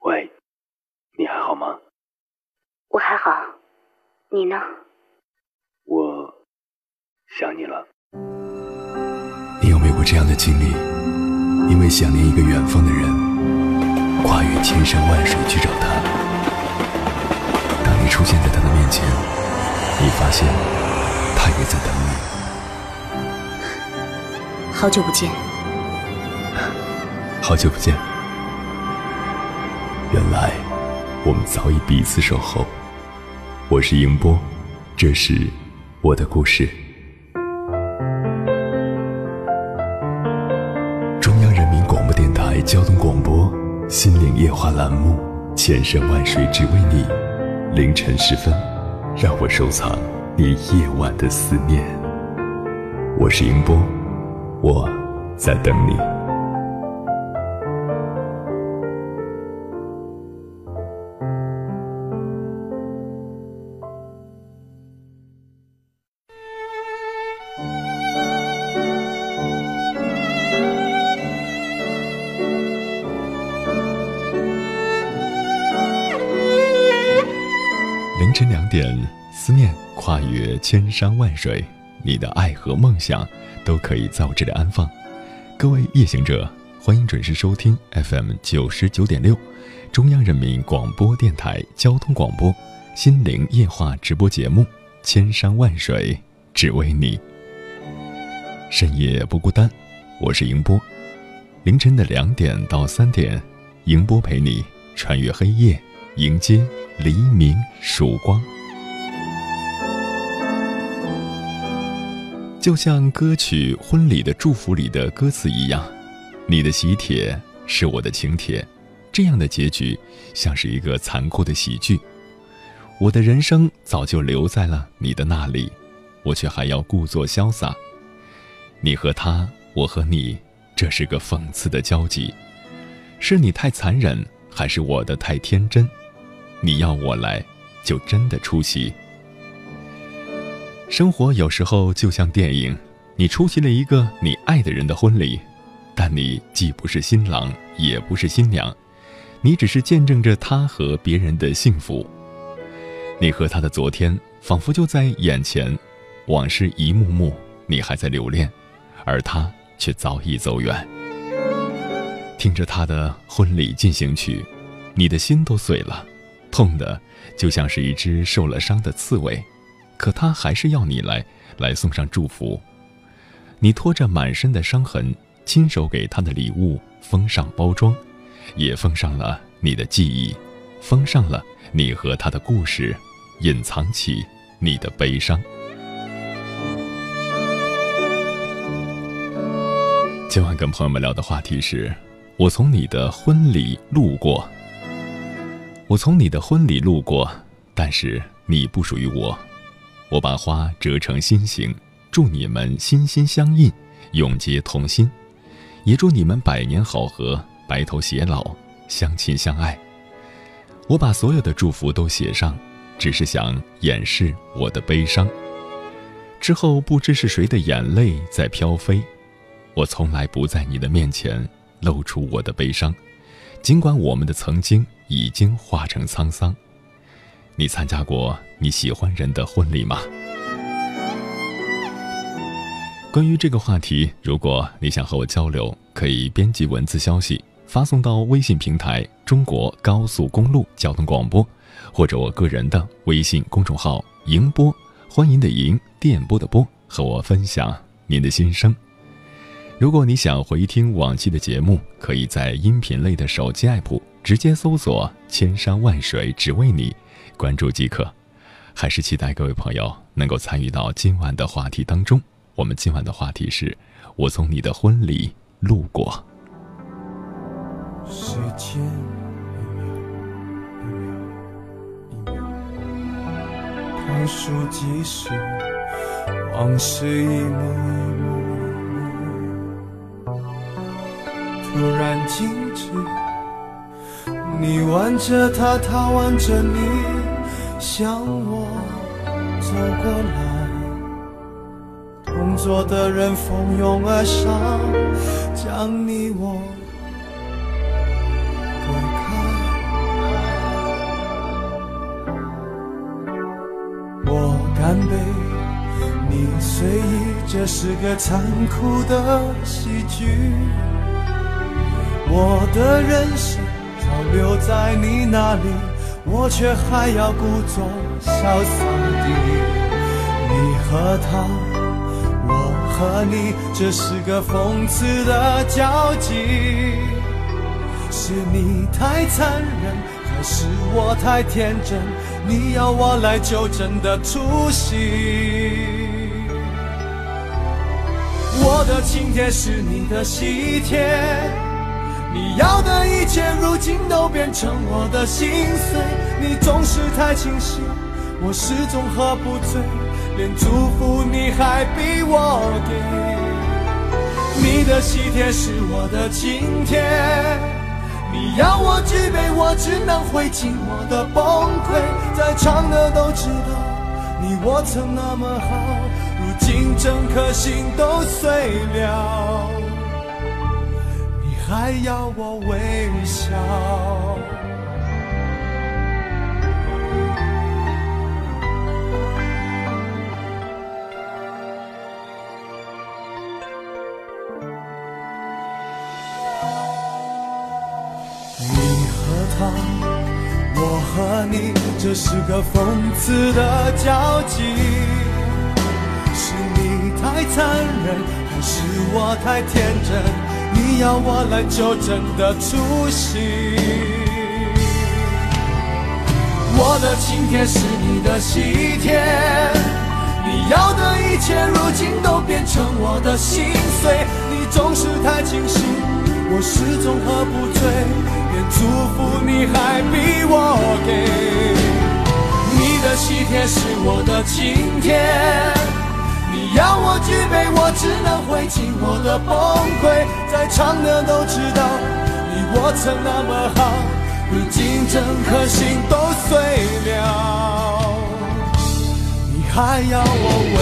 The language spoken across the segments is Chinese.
喂，你还好吗？我还好，你呢？我想你了。你有没有过这样的经历？因为想念一个远方的人，跨越千山万水去找他。当你出现在他的面前，你发现他也在等你。好久不见。好久不见。原来我们早已彼此守候。我是迎波，这是我的故事。中央人民广播电台交通广播《心灵夜话》栏目，千山万水只为你。凌晨时分，让我收藏你夜晚的思念。我是迎波，我在等你。凌晨两点，思念跨越千山万水，你的爱和梦想都可以在我这里安放。各位夜行者，欢迎准时收听 FM 九十九点六，中央人民广播电台交通广播《心灵夜话》直播节目《千山万水只为你》。深夜不孤单，我是迎波。凌晨的两点到三点，迎波陪你穿越黑夜，迎接。黎明曙光，就像歌曲《婚礼的祝福》里的歌词一样，你的喜帖是我的请帖，这样的结局像是一个残酷的喜剧。我的人生早就留在了你的那里，我却还要故作潇洒。你和他，我和你，这是个讽刺的交集。是你太残忍，还是我的太天真？你要我来，就真的出席。生活有时候就像电影，你出席了一个你爱的人的婚礼，但你既不是新郎，也不是新娘，你只是见证着他和别人的幸福。你和他的昨天仿佛就在眼前，往事一幕幕，你还在留恋，而他却早已走远。听着他的婚礼进行曲，你的心都碎了。痛的就像是一只受了伤的刺猬，可他还是要你来，来送上祝福。你拖着满身的伤痕，亲手给他的礼物封上包装，也封上了你的记忆，封上了你和他的故事，隐藏起你的悲伤。今晚跟朋友们聊的话题是：我从你的婚礼路过。我从你的婚礼路过，但是你不属于我。我把花折成心形，祝你们心心相印，永结同心，也祝你们百年好合，白头偕老，相亲相爱。我把所有的祝福都写上，只是想掩饰我的悲伤。之后不知是谁的眼泪在飘飞，我从来不在你的面前露出我的悲伤，尽管我们的曾经。已经化成沧桑。你参加过你喜欢人的婚礼吗？关于这个话题，如果你想和我交流，可以编辑文字消息发送到微信平台“中国高速公路交通广播”，或者我个人的微信公众号“迎波”，欢迎的迎，电波的波，和我分享您的心声。如果你想回听往期的节目，可以在音频类的手机 app。直接搜索“千山万水只为你”，关注即可。还是期待各位朋友能够参与到今晚的话题当中。我们今晚的话题是：我从你的婚礼路过。时间一秒一秒一秒，倒数计时，往事一幕一幕，突然静止。你挽着他，他挽着你，向我走过来。同桌的人蜂拥而上，将你我隔开。我干杯，你随意，这是个残酷的喜剧。我的人生留在你那里，我却还要故作潇洒地。你和他，我和你，这是个讽刺的交集。是你太残忍，还是我太天真？你要我来纠正的出息。我的请帖是你的喜帖，你要的一切如今都变成我的心碎。你总是太清醒，我始终喝不醉。连祝福你还逼我给，你的喜帖是我的请帖，你要我举杯，我只能会尽我的崩溃。在场的都知道，你我曾那么好，如今整颗心都碎了，还要我微笑？你和他，我和你，这是个讽刺的交集。是你太残忍，还是我太天真？你要我来纠正的出息。我的请帖是你的喜帖，你要的一切如今都变成我的心碎。你总是太清醒，我始终喝不醉。连祝福你还逼我给，你的喜帖是我的请帖，你要我举杯，我只能会尽我的崩溃。在场的都知道，你我曾那么好，如今整颗心都碎了，你还要我微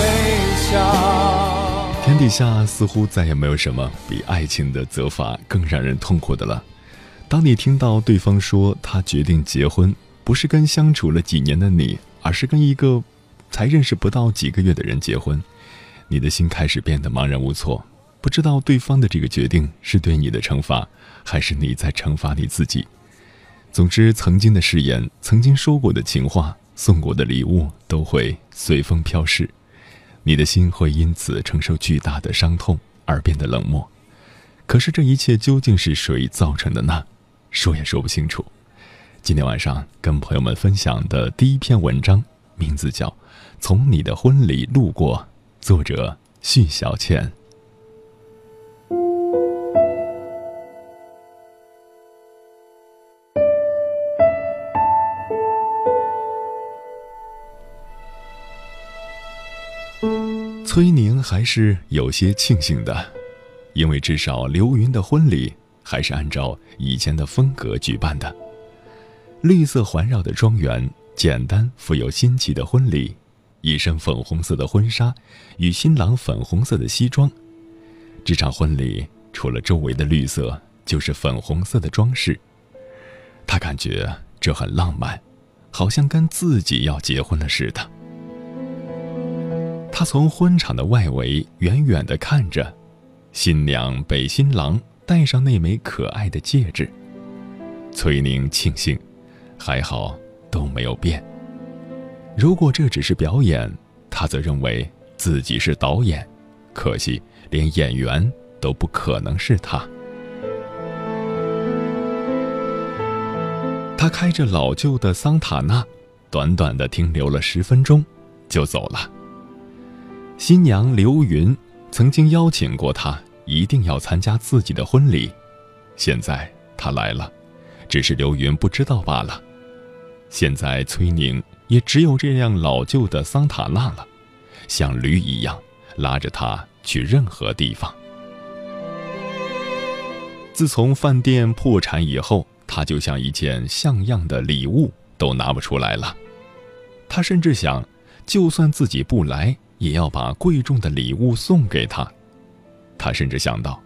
笑？天底下似乎再也没有什么比爱情的责罚更让人痛苦的了。当你听到对方说他决定结婚，不是跟相处了几年的你，而是跟一个才认识不到几个月的人结婚，你的心开始变得茫然无措，不知道对方的这个决定是对你的惩罚，还是你在惩罚你自己。总之，曾经的誓言、曾经说过的情话、送过的礼物都会随风飘逝，你的心会因此承受巨大的伤痛而变得冷漠。可是，这一切究竟是谁造成的呢？说也说不清楚。今天晚上跟朋友们分享的第一篇文章，名字叫《从你的婚礼路过》，作者徐小倩。崔宁还是有些庆幸的，因为至少刘云的婚礼。还是按照以前的风格举办的，绿色环绕的庄园，简单富有新奇的婚礼，一身粉红色的婚纱与新郎粉红色的西装。这场婚礼除了周围的绿色，就是粉红色的装饰。他感觉这很浪漫，好像跟自己要结婚了似的。他从婚场的外围远远地看着，新娘被新郎。戴上那枚可爱的戒指，崔宁庆幸，还好都没有变。如果这只是表演，他则认为自己是导演，可惜连演员都不可能是他。他开着老旧的桑塔纳，短短的停留了十分钟，就走了。新娘刘云曾经邀请过他。一定要参加自己的婚礼，现在他来了，只是刘云不知道罢了。现在崔宁也只有这辆老旧的桑塔纳了，像驴一样拉着他去任何地方。自从饭店破产以后，他就像一件像样的礼物都拿不出来了。他甚至想，就算自己不来，也要把贵重的礼物送给他。他甚至想到，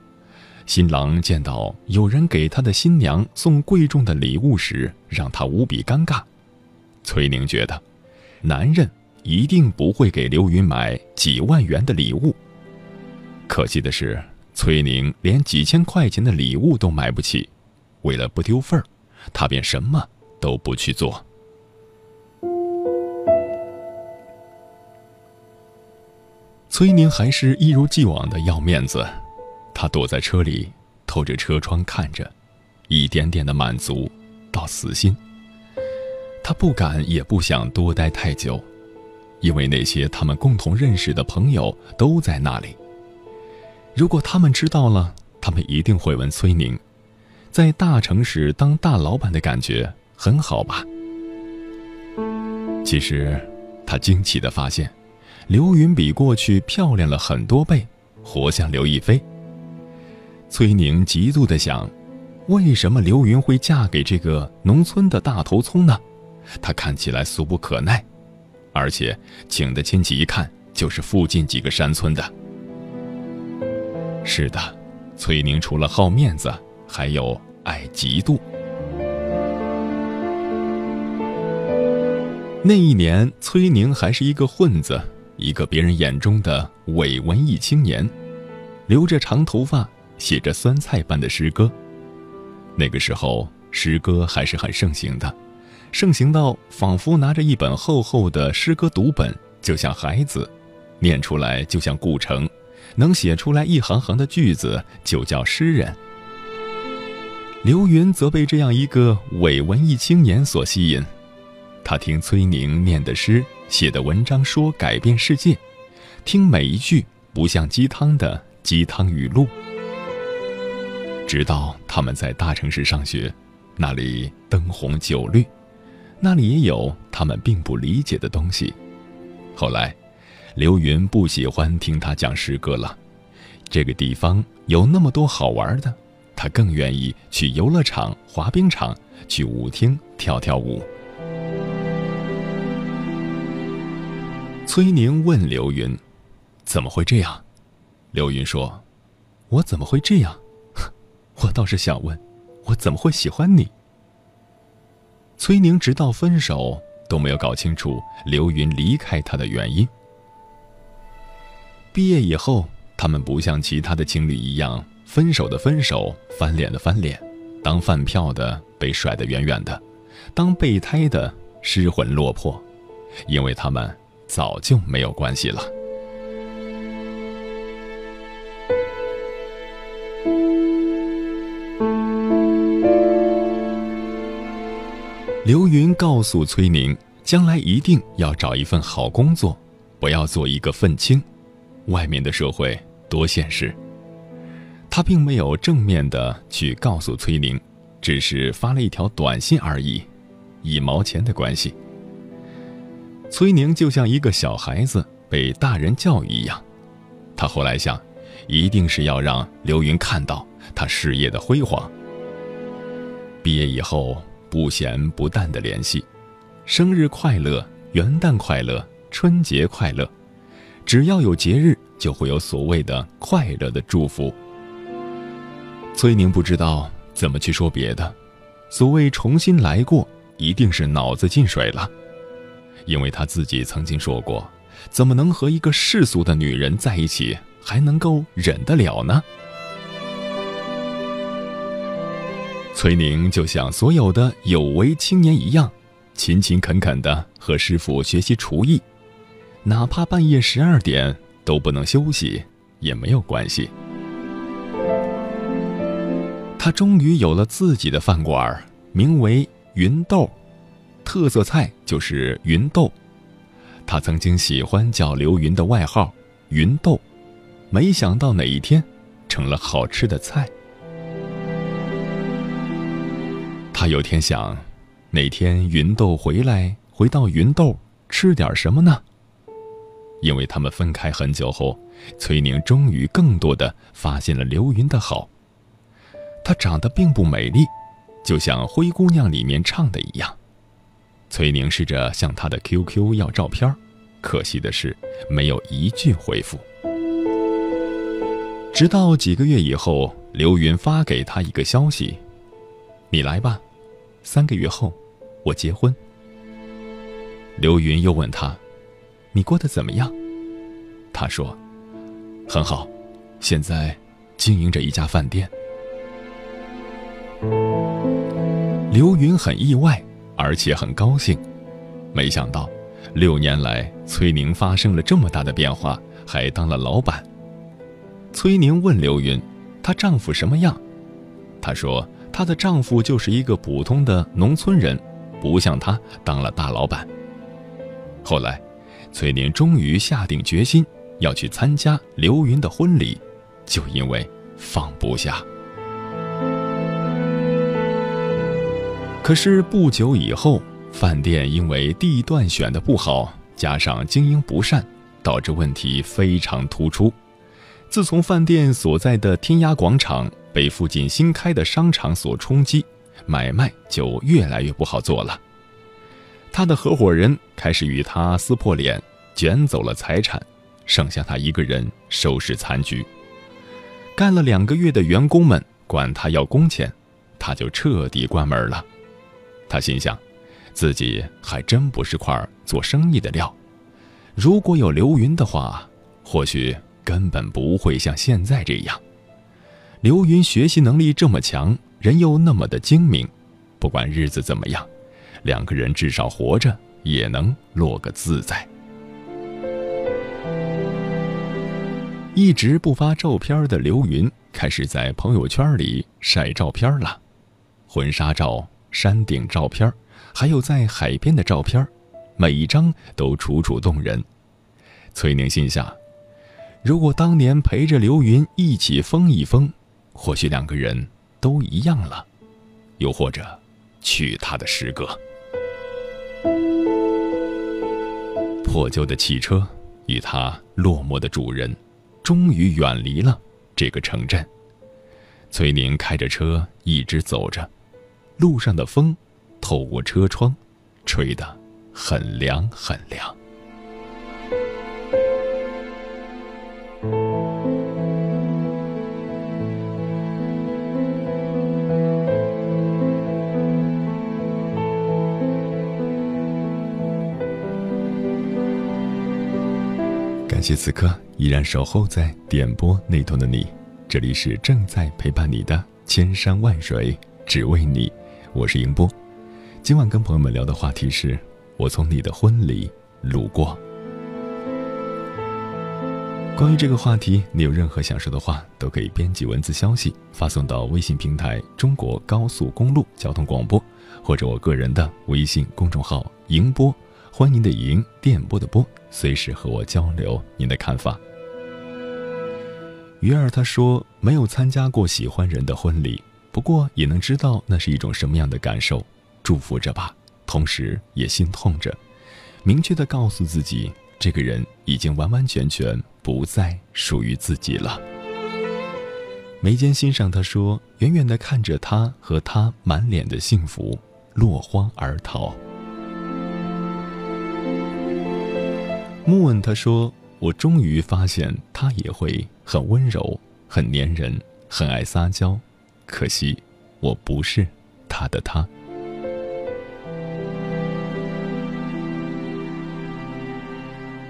新郎见到有人给他的新娘送贵重的礼物时，让他无比尴尬。崔宁觉得，男人一定不会给刘云买几万元的礼物。可惜的是，崔宁连几千块钱的礼物都买不起，为了不丢份儿，他便什么都不去做。崔宁还是一如既往的要面子，他躲在车里，透着车窗看着，一点点的满足，到死心。他不敢也不想多待太久，因为那些他们共同认识的朋友都在那里。如果他们知道了，他们一定会问崔宁：“在大城市当大老板的感觉很好吧？”其实，他惊奇的发现。刘云比过去漂亮了很多倍，活像刘亦菲。崔宁嫉妒的想：为什么刘云会嫁给这个农村的大头葱呢？他看起来俗不可耐，而且请的亲戚一看就是附近几个山村的。是的，崔宁除了好面子，还有爱嫉妒。那一年，崔宁还是一个混子。一个别人眼中的伪文艺青年，留着长头发，写着酸菜般的诗歌。那个时候，诗歌还是很盛行的，盛行到仿佛拿着一本厚厚的诗歌读本，就像孩子，念出来就像古城，能写出来一行行的句子就叫诗人。刘云则被这样一个伪文艺青年所吸引，他听崔宁念的诗。写的文章说改变世界，听每一句不像鸡汤的鸡汤语录。直到他们在大城市上学，那里灯红酒绿，那里也有他们并不理解的东西。后来，刘云不喜欢听他讲诗歌了。这个地方有那么多好玩的，他更愿意去游乐场、滑冰场，去舞厅跳跳舞。崔宁问刘云：“怎么会这样？”刘云说：“我怎么会这样？我倒是想问，我怎么会喜欢你？”崔宁直到分手都没有搞清楚刘云离开他的原因。毕业以后，他们不像其他的情侣一样，分手的分手，翻脸的翻脸，当饭票的被甩得远远的，当备胎的失魂落魄，因为他们。早就没有关系了。刘云告诉崔宁，将来一定要找一份好工作，不要做一个愤青。外面的社会多现实。他并没有正面的去告诉崔宁，只是发了一条短信而已，一毛钱的关系。崔宁就像一个小孩子被大人教育一样，他后来想，一定是要让刘云看到他事业的辉煌。毕业以后不咸不淡的联系，生日快乐、元旦快乐、春节快乐，只要有节日，就会有所谓的快乐的祝福。崔宁不知道怎么去说别的，所谓重新来过，一定是脑子进水了。因为他自己曾经说过：“怎么能和一个世俗的女人在一起，还能够忍得了呢？”崔宁就像所有的有为青年一样，勤勤恳恳的和师傅学习厨艺，哪怕半夜十二点都不能休息，也没有关系。他终于有了自己的饭馆，名为“云豆”。特色菜就是芸豆，他曾经喜欢叫刘云的外号“芸豆”，没想到哪一天成了好吃的菜。他有天想，哪天芸豆回来，回到芸豆吃点什么呢？因为他们分开很久后，崔宁终于更多的发现了刘云的好。她长得并不美丽，就像《灰姑娘》里面唱的一样。崔宁试着向他的 QQ 要照片，可惜的是，没有一句回复。直到几个月以后，刘云发给他一个消息：“你来吧，三个月后，我结婚。”刘云又问他：“你过得怎么样？”他说：“很好，现在经营着一家饭店。”刘云很意外，而且很高兴。没想到，六年来崔宁发生了这么大的变化，还当了老板。崔宁问刘云：“她丈夫什么样？”她说：“她的丈夫就是一个普通的农村人，不像她当了大老板。”后来，崔宁终于下定决心要去参加刘云的婚礼，就因为放不下。可是不久以后，饭店因为地段选的不好，加上经营不善，导致问题非常突出。自从饭店所在的天涯广场被附近新开的商场所冲击，买卖就越来越不好做了。他的合伙人开始与他撕破脸，卷走了财产，剩下他一个人收拾残局。干了两个月的员工们管他要工钱，他就彻底关门了。他心想，自己还真不是块做生意的料。如果有刘云的话，或许根本不会像现在这样。刘云学习能力这么强，人又那么的精明，不管日子怎么样，两个人至少活着也能落个自在。一直不发照片的刘云开始在朋友圈里晒照片了，婚纱照。山顶照片，还有在海边的照片，每一张都楚楚动人。崔宁心想，如果当年陪着刘云一起疯一疯，或许两个人都一样了。又或者，娶她的诗歌。破旧的汽车与它落寞的主人，终于远离了这个城镇。崔宁开着车一直走着。路上的风，透过车窗，吹得很凉很凉。谢此刻依然守候在点播那头的你，这里是正在陪伴你的千山万水，只为你。我是迎波，今晚跟朋友们聊的话题是：我从你的婚礼路过。关于这个话题，你有任何想说的话，都可以编辑文字消息发送到微信平台“中国高速公路交通广播”，或者我个人的微信公众号“迎波”，欢迎的迎，电波的波，随时和我交流您的看法。鱼儿他说没有参加过喜欢人的婚礼。不过也能知道那是一种什么样的感受，祝福着吧，同时也心痛着，明确的告诉自己，这个人已经完完全全不再属于自己了。眉间欣赏他说，远远的看着他和他满脸的幸福，落荒而逃。木问他说，我终于发现他也会很温柔，很粘人，很爱撒娇。可惜，我不是他的他。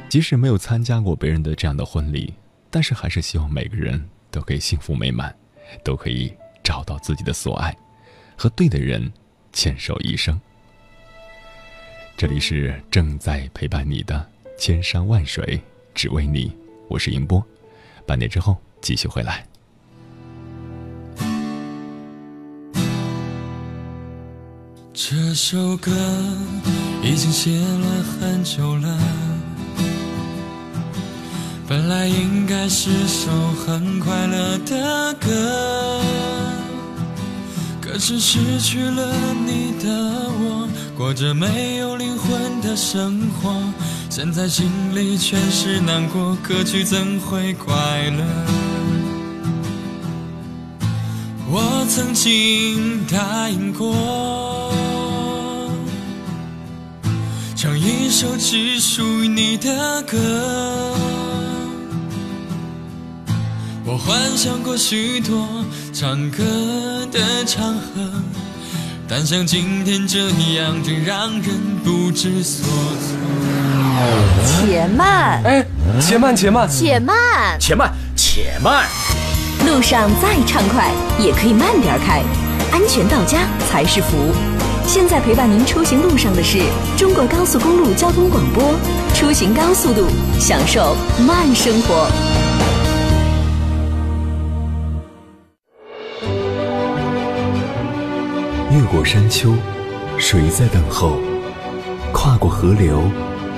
即使没有参加过别人的这样的婚礼，但是还是希望每个人都可以幸福美满，都可以找到自己的所爱，和对的人牵手一生。这里是正在陪伴你的千山万水，只为你。我是银波，半点之后继续回来。这首歌已经写了很久了，本来应该是首很快乐的歌，可是失去了你的我，过着没有灵魂的生活，现在心里全是难过，歌曲怎会快乐？我曾经答应过。唱一首只属于你的歌。我幻想过许多唱歌的场合，但像今天这样，却让人不知所措。且慢，哎，且慢，且慢，且慢，且慢，且慢。路上再畅快，也可以慢点开，安全到家才是福。现在陪伴您出行路上的是中国高速公路交通广播，出行高速度，享受慢生活。越过山丘，谁在等候？跨过河流，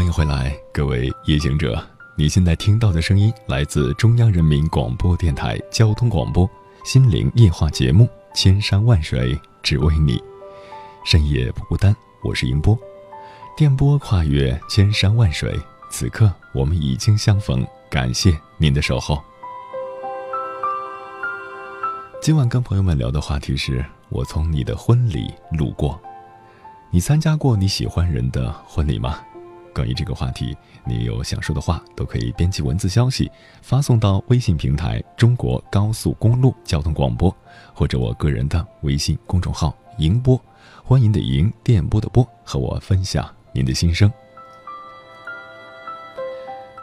欢迎回来，各位夜行者。你现在听到的声音来自中央人民广播电台交通广播《心灵夜话》节目《千山万水只为你》，深夜不孤单。我是银波，电波跨越千山万水，此刻我们已经相逢，感谢您的守候。今晚跟朋友们聊的话题是我从你的婚礼路过，你参加过你喜欢人的婚礼吗？关于这个话题，你有想说的话，都可以编辑文字消息发送到微信平台“中国高速公路交通广播”，或者我个人的微信公众号“迎播”，欢迎的迎，电波的波，和我分享您的心声。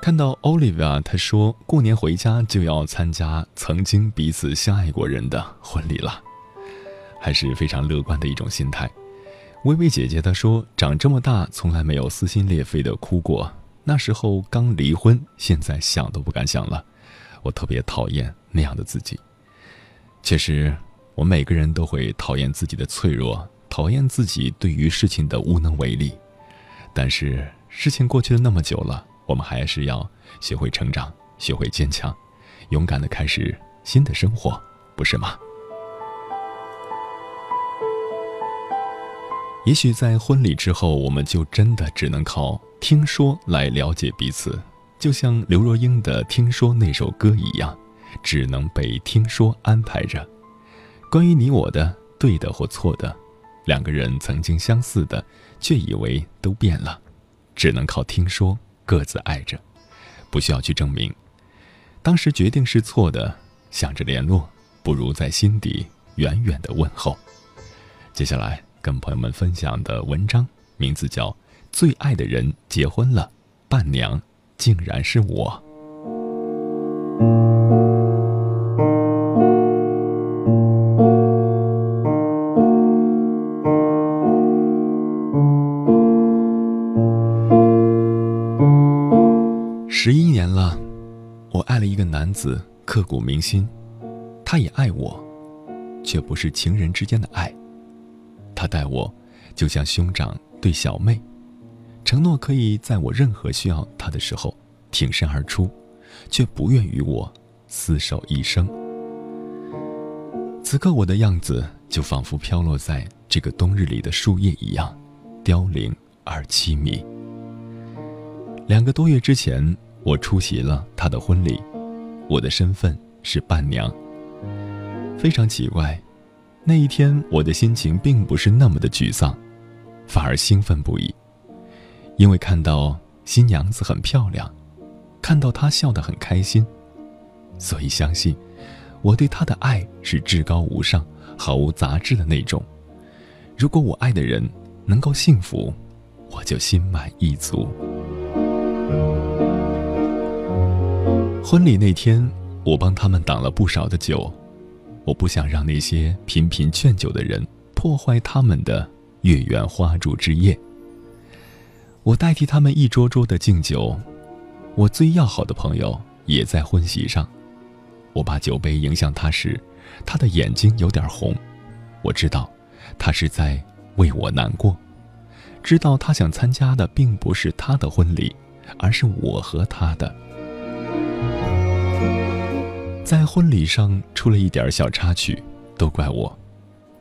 看到 Olivia，他说过年回家就要参加曾经彼此相爱过人的婚礼了，还是非常乐观的一种心态。微微姐姐她说：“长这么大从来没有撕心裂肺的哭过，那时候刚离婚，现在想都不敢想了。我特别讨厌那样的自己。其实，我们每个人都会讨厌自己的脆弱，讨厌自己对于事情的无能为力。但是事情过去了那么久了，我们还是要学会成长，学会坚强，勇敢的开始新的生活，不是吗？”也许在婚礼之后，我们就真的只能靠听说来了解彼此，就像刘若英的《听说》那首歌一样，只能被听说安排着。关于你我的对的或错的，两个人曾经相似的，却以为都变了，只能靠听说，各自爱着，不需要去证明。当时决定是错的，想着联络，不如在心底远远的问候。接下来。跟朋友们分享的文章名字叫《最爱的人结婚了，伴娘竟然是我》。十一年了，我爱了一个男子，刻骨铭心，他也爱我，却不是情人之间的爱。他待我，就像兄长对小妹，承诺可以在我任何需要他的时候挺身而出，却不愿与我厮守一生。此刻我的样子就仿佛飘落在这个冬日里的树叶一样，凋零而凄迷。两个多月之前，我出席了他的婚礼，我的身份是伴娘。非常奇怪。那一天，我的心情并不是那么的沮丧，反而兴奋不已，因为看到新娘子很漂亮，看到她笑得很开心，所以相信我对她的爱是至高无上、毫无杂质的那种。如果我爱的人能够幸福，我就心满意足。婚礼那天，我帮他们挡了不少的酒。我不想让那些频频劝酒的人破坏他们的月圆花烛之夜。我代替他们一桌桌的敬酒，我最要好的朋友也在婚席上。我把酒杯迎向他时，他的眼睛有点红。我知道，他是在为我难过。知道他想参加的并不是他的婚礼，而是我和他的。在婚礼上出了一点小插曲，都怪我。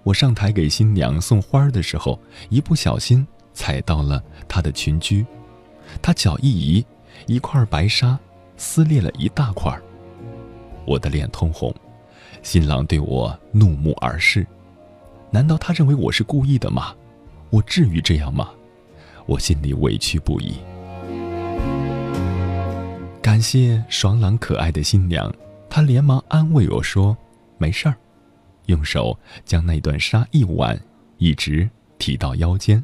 我上台给新娘送花的时候，一不小心踩到了她的裙裾，她脚一移，一块白纱撕裂了一大块。我的脸通红，新郎对我怒目而视。难道他认为我是故意的吗？我至于这样吗？我心里委屈不已。感谢爽朗可爱的新娘，他连忙安慰我说：“没事儿。”用手将那段纱一挽，一直提到腰间，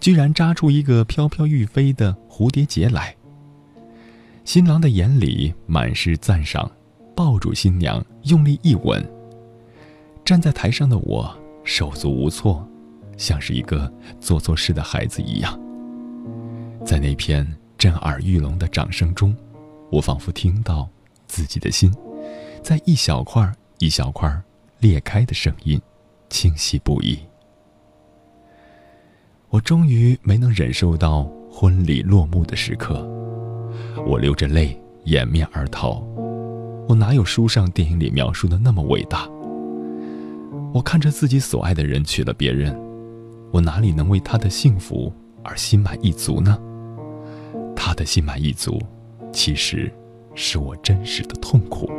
居然扎出一个飘飘欲飞的蝴蝶结来。新郎的眼里满是赞赏，抱住新娘用力一吻。站在台上的我手足无措。像是一个做错事的孩子一样，在那片震耳欲聋的掌声中，我仿佛听到自己的心在一小块一小块裂开的声音，清晰不已。我终于没能忍受到婚礼落幕的时刻，我流着泪掩面而逃。我哪有书上、电影里描述的那么伟大？我看着自己所爱的人娶了别人。我哪里能为他的幸福而心满意足呢？他的心满意足，其实是我真实的痛苦。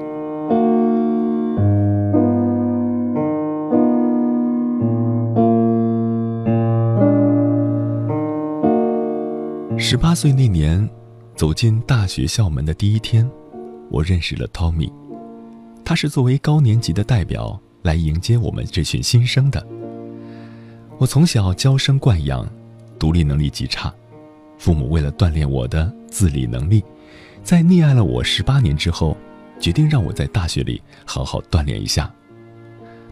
十八岁那年，走进大学校门的第一天，我认识了 Tommy。他是作为高年级的代表来迎接我们这群新生的。我从小娇生惯养，独立能力极差。父母为了锻炼我的自理能力，在溺爱了我十八年之后，决定让我在大学里好好锻炼一下。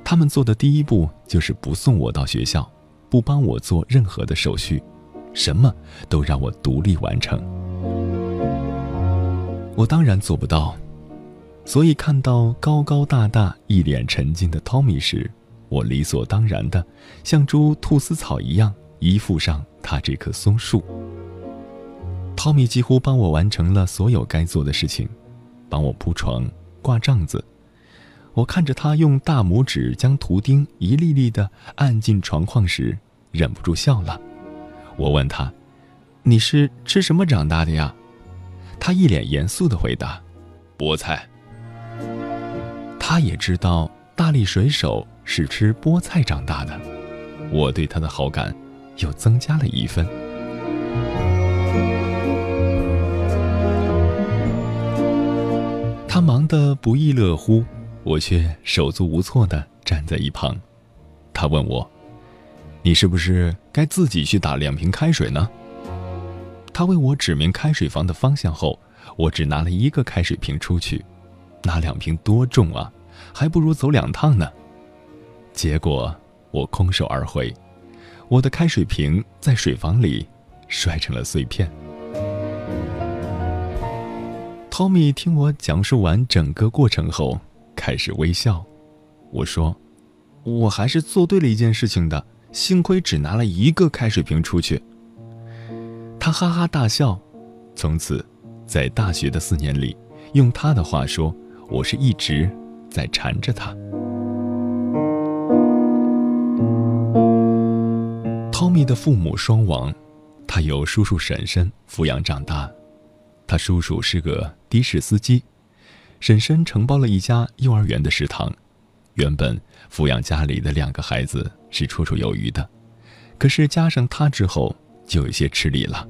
他们做的第一步就是不送我到学校，不帮我做任何的手续，什么都让我独立完成。我当然做不到，所以看到高高大大、一脸沉静的 Tommy 时，我理所当然的，像株菟丝草一样依附上他这棵松树。汤米几乎帮我完成了所有该做的事情，帮我铺床、挂帐子。我看着他用大拇指将图钉一粒粒的按进床框时，忍不住笑了。我问他：“你是吃什么长大的呀？”他一脸严肃的回答：“菠菜。”他也知道大力水手。是吃菠菜长大的，我对他的好感又增加了一分。他忙得不亦乐乎，我却手足无措地站在一旁。他问我：“你是不是该自己去打两瓶开水呢？”他为我指明开水房的方向后，我只拿了一个开水瓶出去，拿两瓶多重啊，还不如走两趟呢。结果我空手而回，我的开水瓶在水房里摔成了碎片。汤米听我讲述完整个过程后，开始微笑。我说：“我还是做对了一件事情的，幸亏只拿了一个开水瓶出去。”他哈哈大笑。从此，在大学的四年里，用他的话说，我是一直在缠着他。汤米的父母双亡，他由叔叔婶婶抚养长大。他叔叔是个的士司机，婶婶承包了一家幼儿园的食堂。原本抚养家里的两个孩子是绰绰有余的，可是加上他之后就有些吃力了。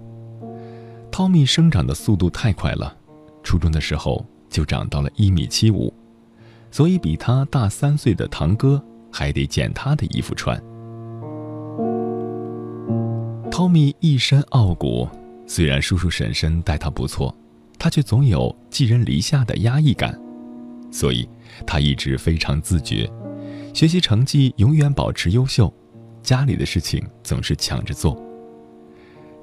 汤米生长的速度太快了，初中的时候就长到了一米七五，所以比他大三岁的堂哥还得捡他的衣服穿。汤米一身傲骨，虽然叔叔婶婶待他不错，他却总有寄人篱下的压抑感，所以他一直非常自觉，学习成绩永远保持优秀，家里的事情总是抢着做。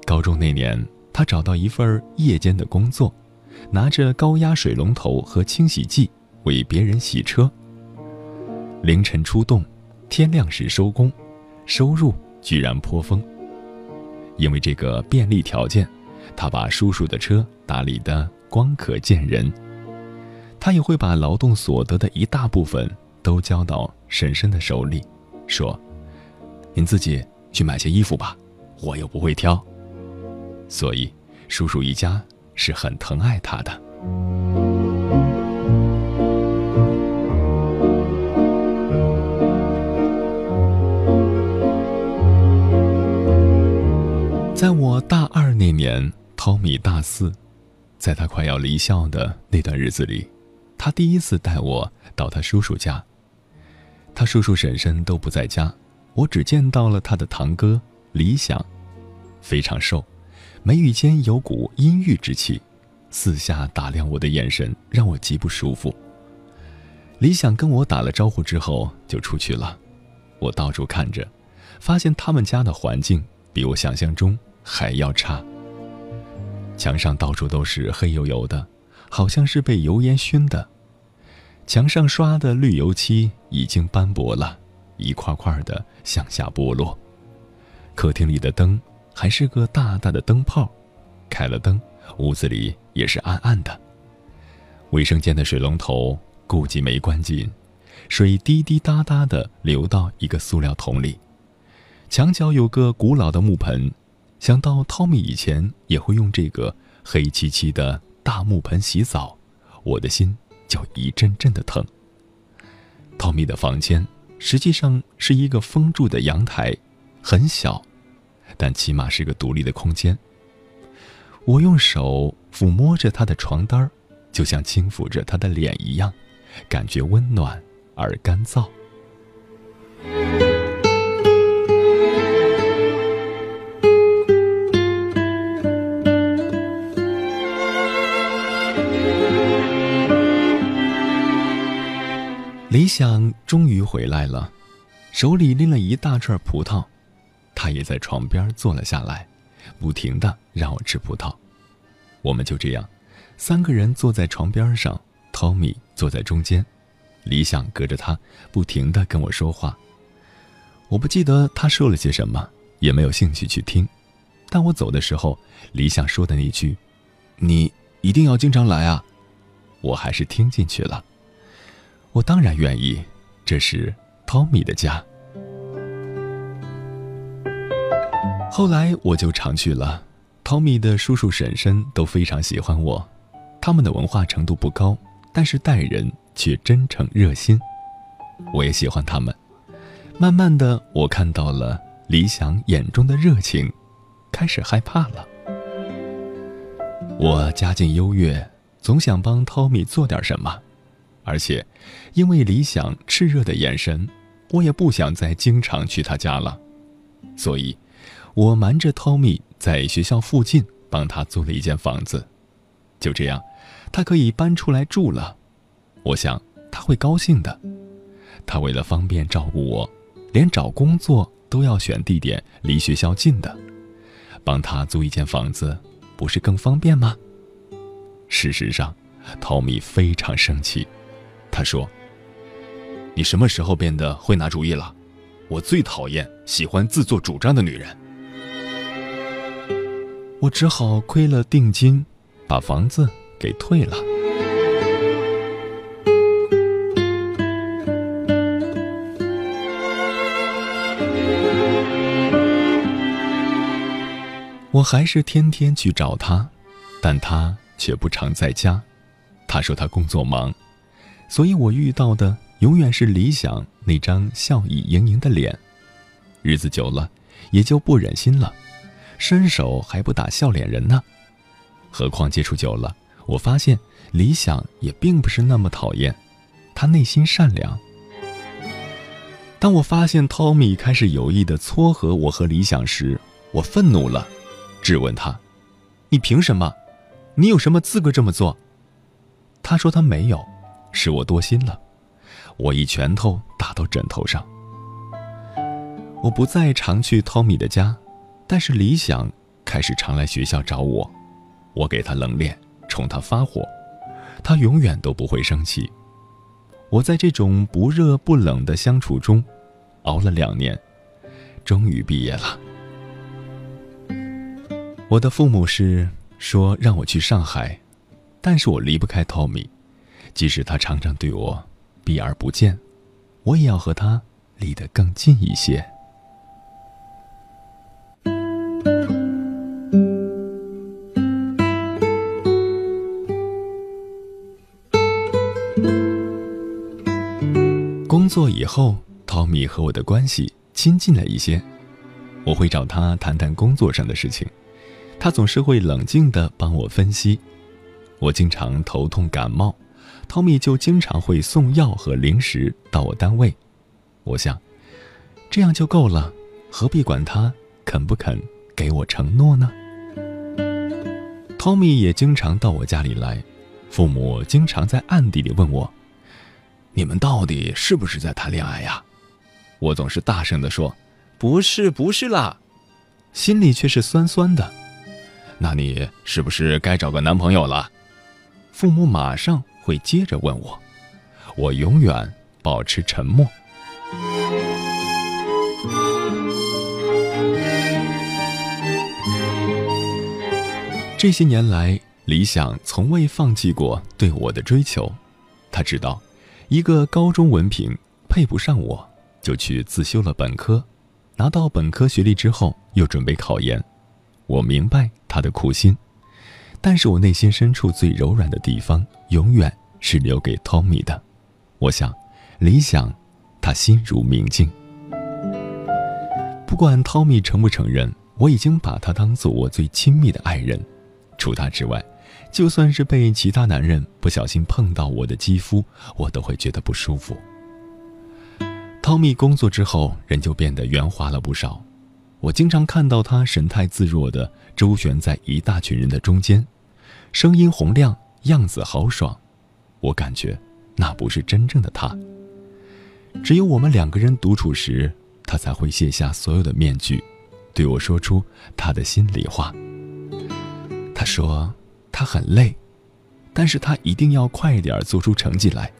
高中那年，他找到一份夜间的工作，拿着高压水龙头和清洗剂为别人洗车。凌晨出动，天亮时收工，收入居然颇丰。因为这个便利条件，他把叔叔的车打理得光可见人。他也会把劳动所得的一大部分都交到婶婶的手里，说：“您自己去买些衣服吧，我又不会挑。”所以，叔叔一家是很疼爱他的。在我大二那年，Tommy 大四，在他快要离校的那段日子里，他第一次带我到他叔叔家。他叔叔婶婶都不在家，我只见到了他的堂哥李想，非常瘦。眉宇间有股阴郁之气，四下打量我的眼神让我极不舒服。李想跟我打了招呼之后就出去了，我到处看着，发现他们家的环境比我想象中还要差。墙上到处都是黑油油的，好像是被油烟熏的。墙上刷的绿油漆已经斑驳了，一块块的向下剥落。客厅里的灯。还是个大大的灯泡，开了灯，屋子里也是暗暗的。卫生间的水龙头估计没关紧，水滴滴答答的流到一个塑料桶里。墙角有个古老的木盆，想到汤米以前也会用这个黑漆漆的大木盆洗澡，我的心就一阵阵的疼。汤米的房间实际上是一个封住的阳台，很小。但起码是个独立的空间。我用手抚摸着他的床单，就像轻抚着他的脸一样，感觉温暖而干燥。理想终于回来了，手里拎了一大串葡萄。他也在床边坐了下来，不停的让我吃葡萄。我们就这样，三个人坐在床边上，Tommy 坐在中间，理想隔着他不停的跟我说话。我不记得他说了些什么，也没有兴趣去听。但我走的时候，理想说的那句：“你一定要经常来啊！”我还是听进去了。我当然愿意，这是 Tommy 的家。后来我就常去了，Tommy 的叔叔婶婶都非常喜欢我，他们的文化程度不高，但是待人却真诚热心，我也喜欢他们。慢慢的，我看到了理想眼中的热情，开始害怕了。我家境优越，总想帮 Tommy 做点什么，而且因为理想炽热的眼神，我也不想再经常去他家了，所以。我瞒着 Tommy 在学校附近帮他租了一间房子，就这样，他可以搬出来住了。我想他会高兴的。他为了方便照顾我，连找工作都要选地点离学校近的。帮他租一间房子，不是更方便吗？事实上，Tommy 非常生气。他说：“你什么时候变得会拿主意了？我最讨厌喜欢自作主张的女人。”我只好亏了定金，把房子给退了。我还是天天去找他，但他却不常在家。他说他工作忙，所以我遇到的永远是理想那张笑意盈盈的脸。日子久了，也就不忍心了。伸手还不打笑脸人呢，何况接触久了，我发现理想也并不是那么讨厌，他内心善良。当我发现 Tommy 开始有意的撮合我和理想时，我愤怒了，质问他：“你凭什么？你有什么资格这么做？”他说他没有，是我多心了。我一拳头打到枕头上。我不再常去 Tommy 的家。但是理想开始常来学校找我，我给他冷脸，冲他发火，他永远都不会生气。我在这种不热不冷的相处中，熬了两年，终于毕业了。我的父母是说让我去上海，但是我离不开 Tommy，即使他常常对我避而不见，我也要和他离得更近一些。工作以后，Tommy 和我的关系亲近了一些。我会找他谈谈工作上的事情，他总是会冷静的帮我分析。我经常头痛感冒，Tommy 就经常会送药和零食到我单位。我想，这样就够了，何必管他肯不肯给我承诺呢？Tommy 也经常到我家里来，父母经常在暗地里问我。你们到底是不是在谈恋爱呀？我总是大声地说：“不是，不是啦。”心里却是酸酸的。那你是不是该找个男朋友了？父母马上会接着问我。我永远保持沉默。这些年来，理想从未放弃过对我的追求。他知道。一个高中文凭配不上我，就去自修了本科，拿到本科学历之后又准备考研。我明白他的苦心，但是我内心深处最柔软的地方永远是留给 Tommy 的。我想，理想，他心如明镜。不管 Tommy 承不承认，我已经把他当做我最亲密的爱人。除他之外。就算是被其他男人不小心碰到我的肌肤，我都会觉得不舒服。汤米工作之后，人就变得圆滑了不少。我经常看到他神态自若地周旋在一大群人的中间，声音洪亮，样子豪爽。我感觉那不是真正的他。只有我们两个人独处时，他才会卸下所有的面具，对我说出他的心里话。他说。他很累，但是他一定要快点做出成绩来，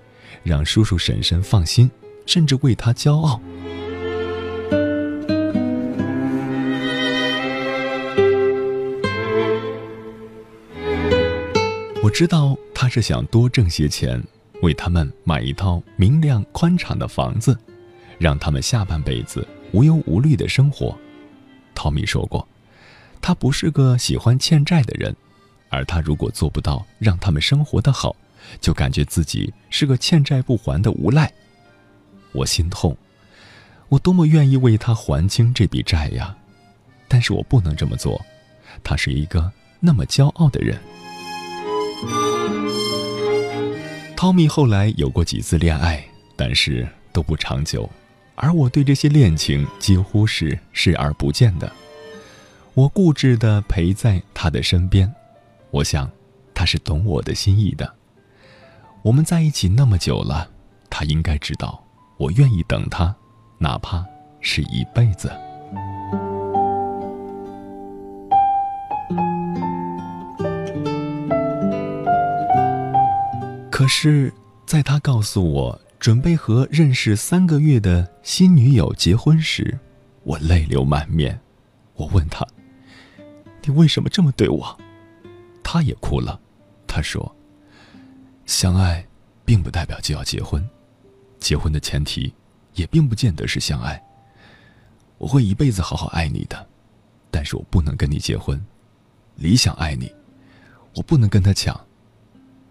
让叔叔婶婶放心，甚至为他骄傲。知道他是想多挣些钱，为他们买一套明亮宽敞的房子，让他们下半辈子无忧无虑的生活。陶米说过，他不是个喜欢欠债的人。而他如果做不到让他们生活的好，就感觉自己是个欠债不还的无赖。我心痛，我多么愿意为他还清这笔债呀！但是我不能这么做。他是一个那么骄傲的人。汤米后来有过几次恋爱，但是都不长久，而我对这些恋情几乎是视而不见的。我固执地陪在他的身边。我想，他是懂我的心意的。我们在一起那么久了，他应该知道，我愿意等他，哪怕是一辈子。可是，在他告诉我准备和认识三个月的新女友结婚时，我泪流满面。我问他：“你为什么这么对我？”他也哭了，他说：“相爱，并不代表就要结婚，结婚的前提，也并不见得是相爱。我会一辈子好好爱你的，但是我不能跟你结婚。理想爱你，我不能跟他抢。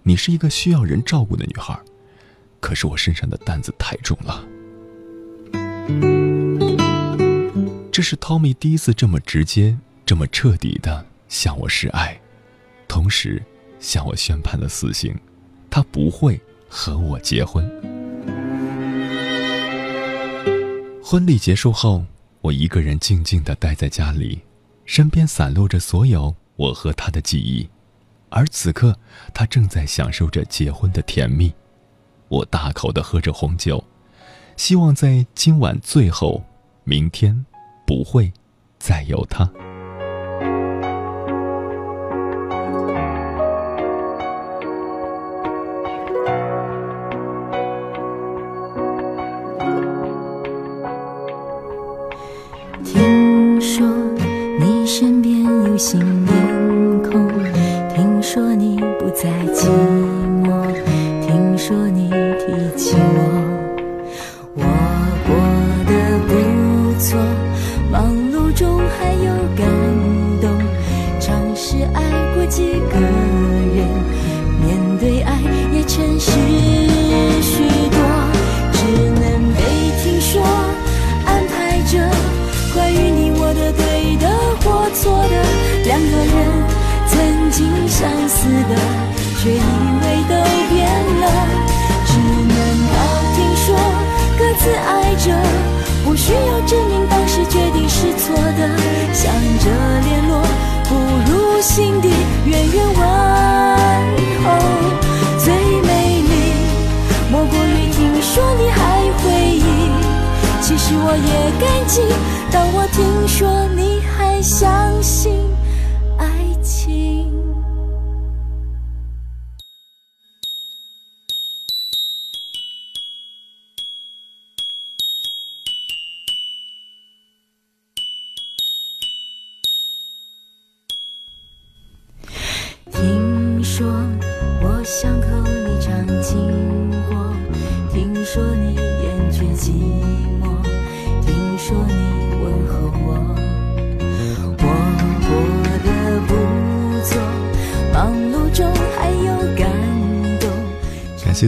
你是一个需要人照顾的女孩，可是我身上的担子太重了。”这是 Tommy 第一次这么直接、这么彻底的向我示爱。同时，向我宣判了死刑，他不会和我结婚。婚礼结束后，我一个人静静的待在家里，身边散落着所有我和他的记忆，而此刻他正在享受着结婚的甜蜜。我大口的喝着红酒希望在今晚最后明天不会再有他。听说你身边有新再见。我也感激，当我听说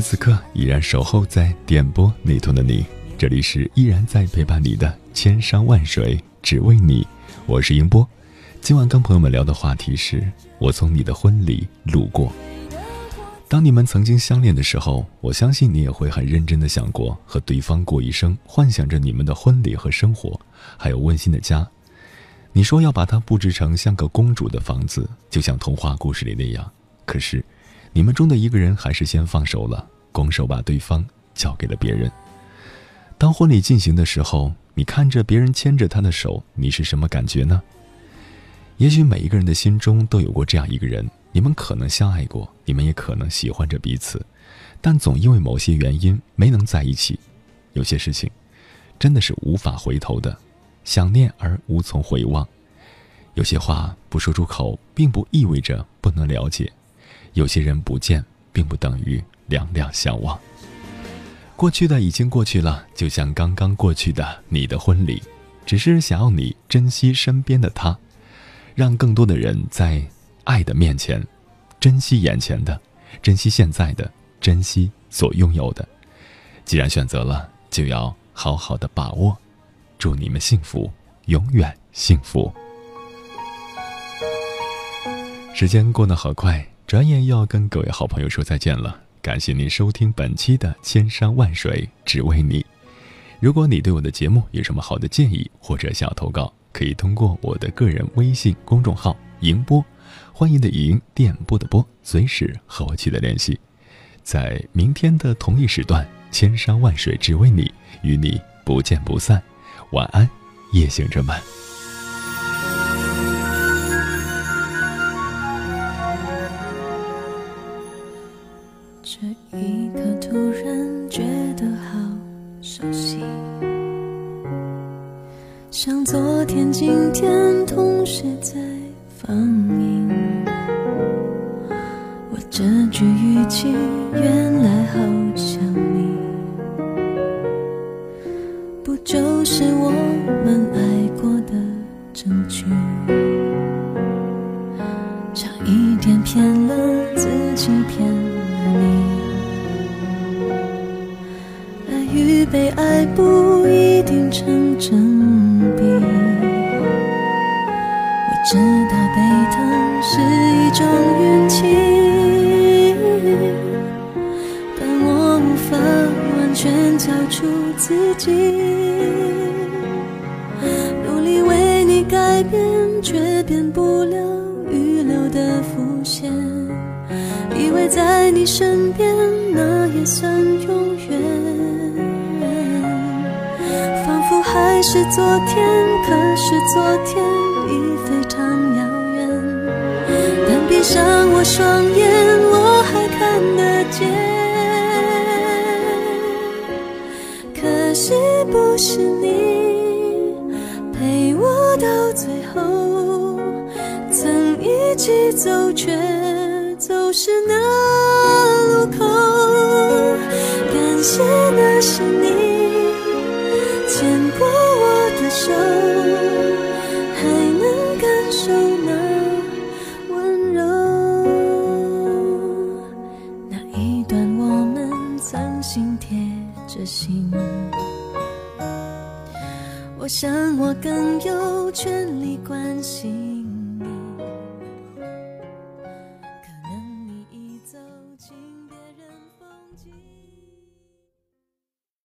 此刻依然守候在点播那头的你，这里是依然在陪伴你的千山万水，只为你。我是英波。今晚跟朋友们聊的话题是：我从你的婚礼路过。当你们曾经相恋的时候，我相信你也会很认真的想过和对方过一生，幻想着你们的婚礼和生活，还有温馨的家。你说要把它布置成像个公主的房子，就像童话故事里那样。可是。你们中的一个人还是先放手了，拱手把对方交给了别人。当婚礼进行的时候，你看着别人牵着他的手，你是什么感觉呢？也许每一个人的心中都有过这样一个人，你们可能相爱过，你们也可能喜欢着彼此，但总因为某些原因没能在一起。有些事情真的是无法回头的，想念而无从回望。有些话不说出口，并不意味着不能了解。有些人不见，并不等于两两相忘。过去的已经过去了，就像刚刚过去的你的婚礼，只是想要你珍惜身边的他，让更多的人在爱的面前，珍惜眼前的，珍惜现在的，珍惜所拥有的。既然选择了，就要好好的把握。祝你们幸福，永远幸福。时间过得好快。转眼又要跟各位好朋友说再见了，感谢您收听本期的《千山万水只为你》。如果你对我的节目有什么好的建议或者想要投稿，可以通过我的个人微信公众号“迎波”，欢迎的迎，电波的波，随时和我取得联系。在明天的同一时段，《千山万水只为你》，与你不见不散。晚安，夜行者们。一刻突然觉得好熟悉，像昨天今天同时在放映，我这句语气原来好像你，不就是我们爱过的证据？差一点骗被爱不一定成正比。我知道被疼是一种运气，但我无法完全交出自己。努力为你改变，却变不了预留的伏线。以为在你身边，那也算昨天，可是昨天已非常遥远。但。闭上我双眼，我还看得见。可惜不是你陪我到。最后，曾一起走，却走失那路口。感谢那是更有